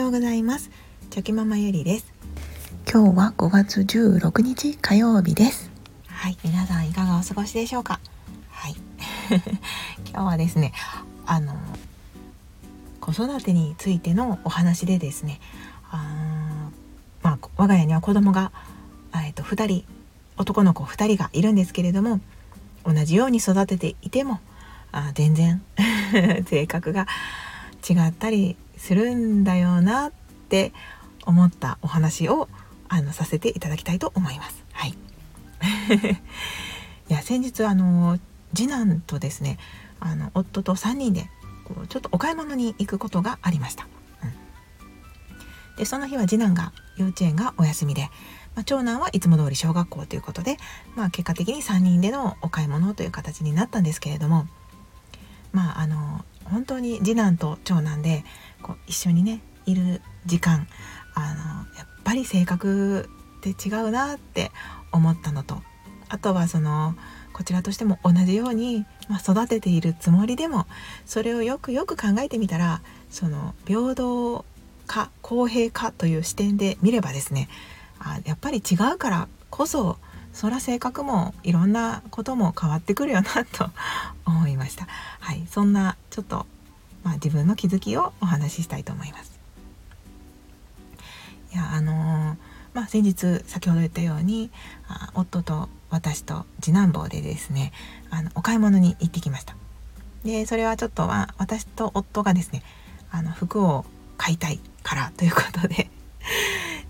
ようございます。チョキママゆりです。今日は5月16日火曜日です。はい。皆さんいかがお過ごしでしょうか？はい。今日はですねあの子育てについてのお話でですねあまあ我が家には子供がえっと2人男の子2人がいるんですけれども同じように育てていてもあ全然 性格が違ったりするんだよなって思ったお話をあのさせていただきたいと思います。はい、いや先日あの次男とですねあの夫と3人でこうちょっとお買い物に行くことがありました。うん、でその日は次男が幼稚園がお休みで、まあ、長男はいつも通り小学校ということで、まあ、結果的に3人でのお買い物という形になったんですけれどもまああの本当に次男と長男でこう一緒にねいる時間あのやっぱり性格って違うなって思ったのとあとはそのこちらとしても同じように、まあ、育てているつもりでもそれをよくよく考えてみたらその平等か公平かという視点で見ればですねあやっぱり違うからこそそら性格もいろんなことも変わってくるよなと 思いました。はい、そんなちょっと、まあ、自分の気づきをお話ししたいと思います。いやあのー、まあ、先日先ほど言ったようにあ夫と私と次男坊でですねあのお買い物に行ってきました。でそれはちょっとは私と夫がですねあの服を買いたいからということで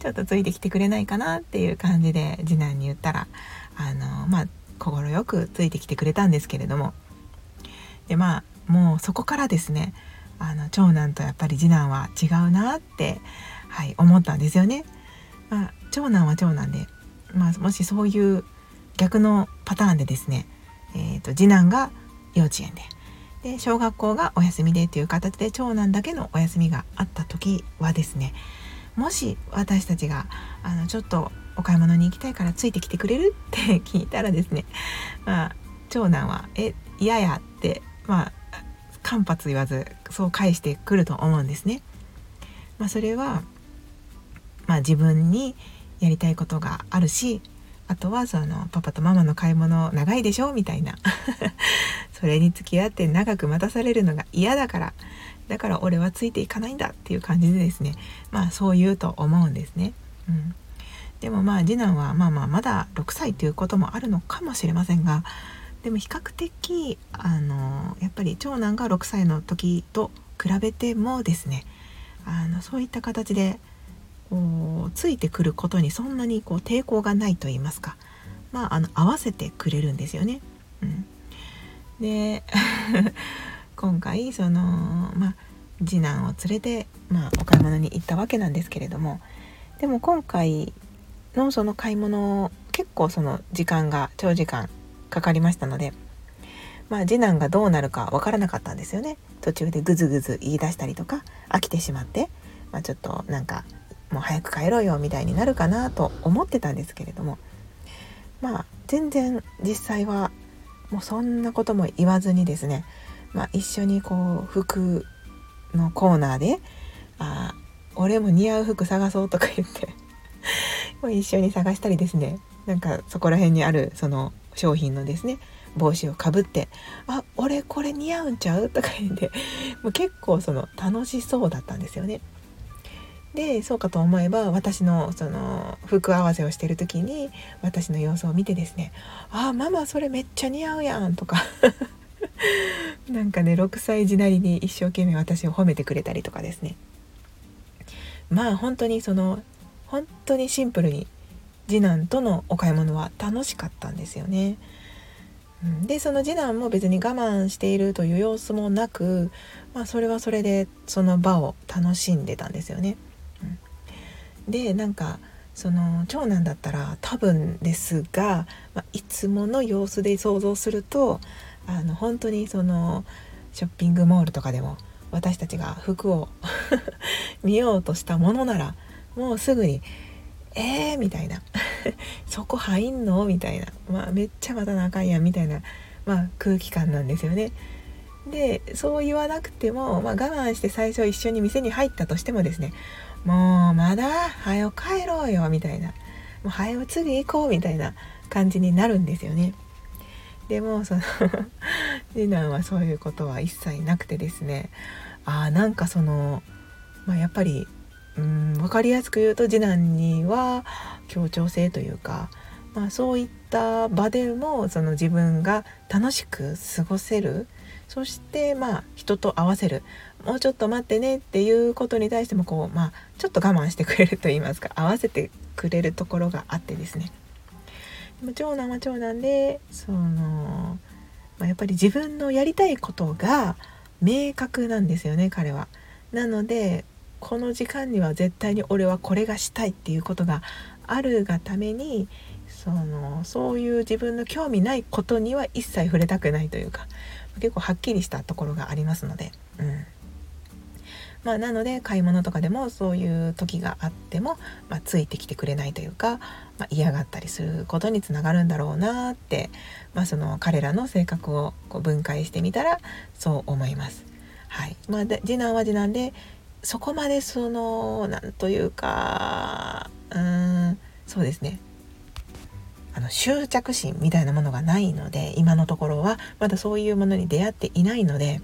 ちょっとついてきてくれないかなっていう感じで次男に言ったらあのまあ快くついてきてくれたんですけれどもでまあもうそこからですねあの長男とやっぱり次男は違うなって、はい、思ったんですよね。まあ、長男は長男で、まあ、もしそういう逆のパターンでですね、えーと、次男が幼稚園でで小学校がお休みでという形で長男だけのお休みがあった時はですねもし私たちがあのちょっとお買い物に行きたいからついてきてくれるって聞いたらですね、まあ、長男は「え嫌や」ってまあ間髪言わずそう返してくると思うんですね。まあ、それは、まあ、自分にやりたいことがあるしあとはそのパパとママの買い物長いでしょ？みたいな。それに付き合って長く待たされるのが嫌だから。だから俺はついていかないんだっていう感じでですね。まあそう言うと思うんですね。うん、でもまあ次男はまあまあまだ6歳ということもあるのかもしれませんがでも比較的あのやっぱり長男が6歳の時と比べてもですねあのそういった形でついてくることにそんなにこう抵抗がないと言いますか、まあ、あの合わせてくれるんですよね。うん、で 今回そのまあ次男を連れて、まあ、お買い物に行ったわけなんですけれども。でも今回のその買い物結構その時間が長時間かかりましたので、まあ、次男がどうなるかわからなかったんですよね。途中でグズグズ言い出したりとか飽きてしまって、まあ、ちょっとなんかもう早く帰ろうよみたいになるかなと思ってたんですけれどもまあ全然実際はもうそんなことも言わずにですねまあ、一緒にこう服のコーナーで「あ俺も似合う服探そう」とか言って 一緒に探したりですねなんかそこら辺にあるその商品のですね帽子をかぶって「あ俺これ似合うんちゃう?」とか言ってもう結構その楽しそうだったんですよね。でそうかと思えば私のその服合わせをしてる時に私の様子を見てですね「あママそれめっちゃ似合うやん」とか なんかね6歳児なりに一生懸命私を褒めてくれたりとかですねまあ本当にその本当にシンプルに次男とのお買い物は楽しかったんですよね。でその次男も別に我慢しているという様子もなく、まあ、それはそれでその場を楽しんでたんですよね。でなんかその長男だったら多分ですが、まあ、いつもの様子で想像するとあの本当にそのショッピングモールとかでも私たちが服を 見ようとしたものならもうすぐに「えー!」みたいな「そこ入んの?」みたいな、まあ、めっちゃ待たなあかんやんみたいな、まあ、空気感なんですよね。でそう言わなくても、まあ、我慢して最初一緒に店に入ったとしてもですねもうまだはよ帰ろうよみたいなもうはよ次行こうみたいな感じになるんですよね。でもその 次男はそういうことは一切なくてですねあーなんかその、まあ、やっぱりうん分かりやすく言うと次男には協調性というか、まあ、そういった場でもその自分が楽しく過ごせるそしてまあ人と合わせる。もうちょっと待ってねっていうことに対してもこうまあちょっと我慢してくれると言いますか。合わせてくれるところがあってですね。でも長男は長男でその、まあ、やっぱり自分のやりたいことが明確なんですよね彼は。なのでこの時間には絶対に俺はこれがしたいっていうことがあるがためにそのそういう自分の興味ないことには一切触れたくないというか。結構はっきりしたところがありますので。うんまあ、なので買い物とかでもそういう時があっても、まあ、ついてきてくれないというか、まあ、嫌がったりすることにつながるんだろうなって、まあ、その彼らの性格をこう分解してみたらそう思います。はいまあ、で次男は次男でそこまでそのなんというかうんそうですねあの執着心みたいなものがないので今のところはまだそういうものに出会っていないので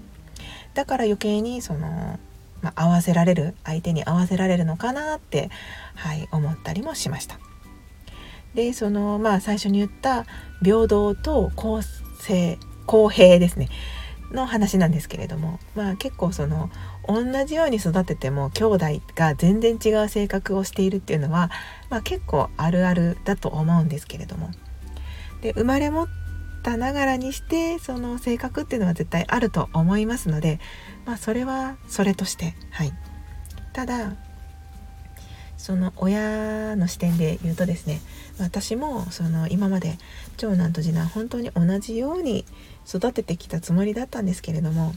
だから余計にそのまあ、合わせられる相手に合わせられるのかなって、はい、思ったりもしました。でそのまあ最初に言った平等と公正公平ですねの話なんですけれどもまあ結構その同じように育てても兄弟が全然違う性格をしているっていうのは、まあ、結構あるあるだと思うんですけれども。で生まれ持ったながらにしてその性格っていうのは絶対あると思いますのでまあそれはそれとしてはい。ただその親の視点で言うとですね私もその今まで長男と次男本当に同じように育ててきたつもりだったんですけれども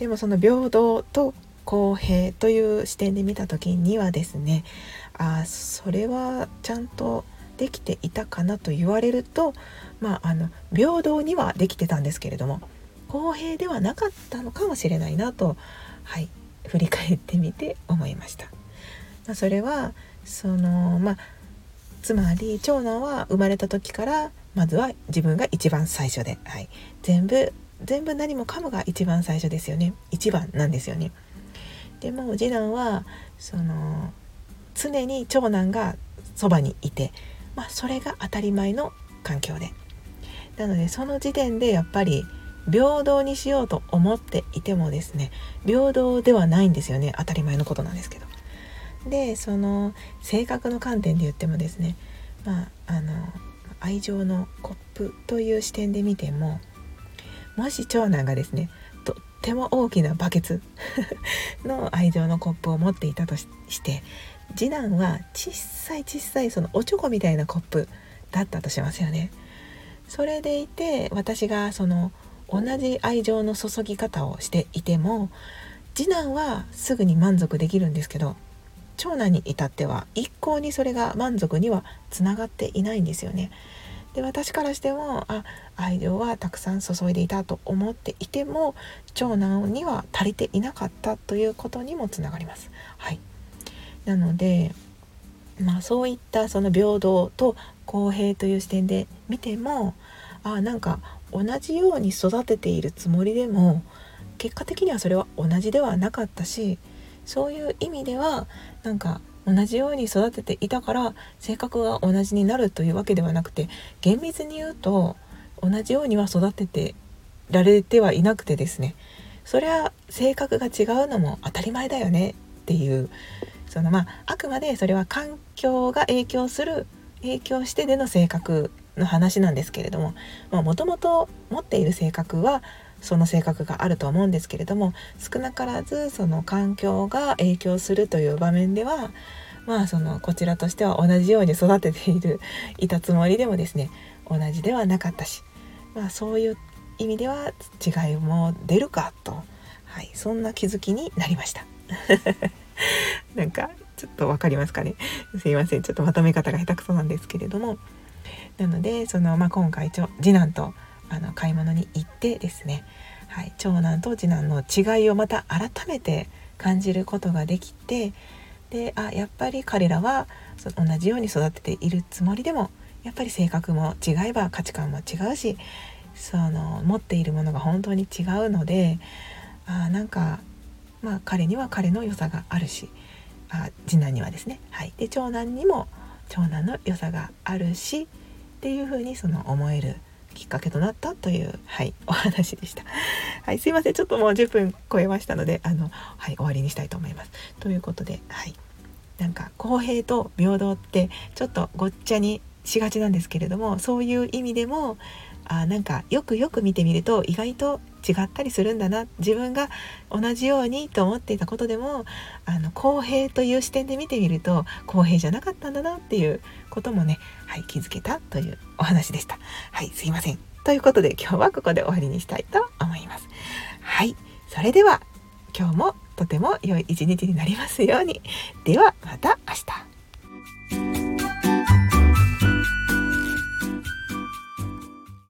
でもその平等と公平という視点で見た時にはですねあそれはちゃんとできていたかなと言われるとまああの平等にはできてたんですけれども公平ではなかったのかもしれないなと、はい、振り返ってみて思いました。まあ、それはそのまあつまり長男は生まれた時からまずは自分が一番最初で、はい、全部全部何もかもが一番最初ですよね一番なんですよね。でも次男はその常に長男がそばにいて、まあ、それが当たり前の環境でなのでその時点でやっぱり平等にしようと思っていてもですね平等ではないんですよね当たり前のことなんですけど。でその性格の観点で言ってもですねまああの愛情のコップという視点で見てももし長男がですねとっても大きなバケツ の愛情のコップを持っていたとして次男は小さい小さいそのおちょこみたいなコップだったとしますよね。それでいて私がその同じ愛情の注ぎ方をしていても次男はすぐに満足できるんですけど長男に至っては一向にそれが満足にはつながっていないんですよね。で私からしてもあ愛情はたくさん注いでいたと思っていても長男には足りていなかったということにもつながります。はい、なのでまあそういったその平等と公平という視点で見てもあなんか同じように育てているつもりでも結果的にはそれは同じではなかったしそういう意味ではなんか同じように育てていたから性格が同じになるというわけではなくて厳密に言うと同じようには育ててられてはいなくてですね。それは性格が違うのも当たり前だよねっていう。そのまああくまでそれは環境が影響する影響してでの性格の話なんですけれどももともと持っている性格はその性格があると思うんですけれども少なからずその環境が影響するという場面ではまあそのこちらとしては同じように育てているいたつもりでもですね同じではなかったし、まあ、そういう意味では違いも出るかと、はい、そんな気づきになりました。なんかちょっと分かりますかね？すいません。ちょっとまとめ方が下手くそなんですけれども。なのでその、まあ、今回次男とあの買い物に行ってですね。はい、長男と次男の違いをまた改めて感じることができてであやっぱり彼らは同じように育てているつもりでもやっぱり性格も違えば価値観も違うしその持っているものが本当に違うのであなんかまあ彼には彼の良さがあるしあ次男にはですね、はい、で長男にも長男の良さがあるしっていうふうにその思えるきっかけとなったという、はい、お話でした。はい、すいません。ちょっともう10分超えましたので、あの、はい、終わりにしたいと思います。ということで、はい。なんか公平と平等ってちょっとごっちゃにしがちなんですけれどもそういう意味でもあなんかよくよく見てみると意外と違ったりするんだな自分が同じようにと思っていたことでもあの公平という視点で見てみると公平じゃなかったんだなっていうこともね、はい、気づけたというお話でした。はいすいませんということで今日はここで終わりにしたいと思います。はいそれでは今日もとても良い一日になりますように。ではまた明日。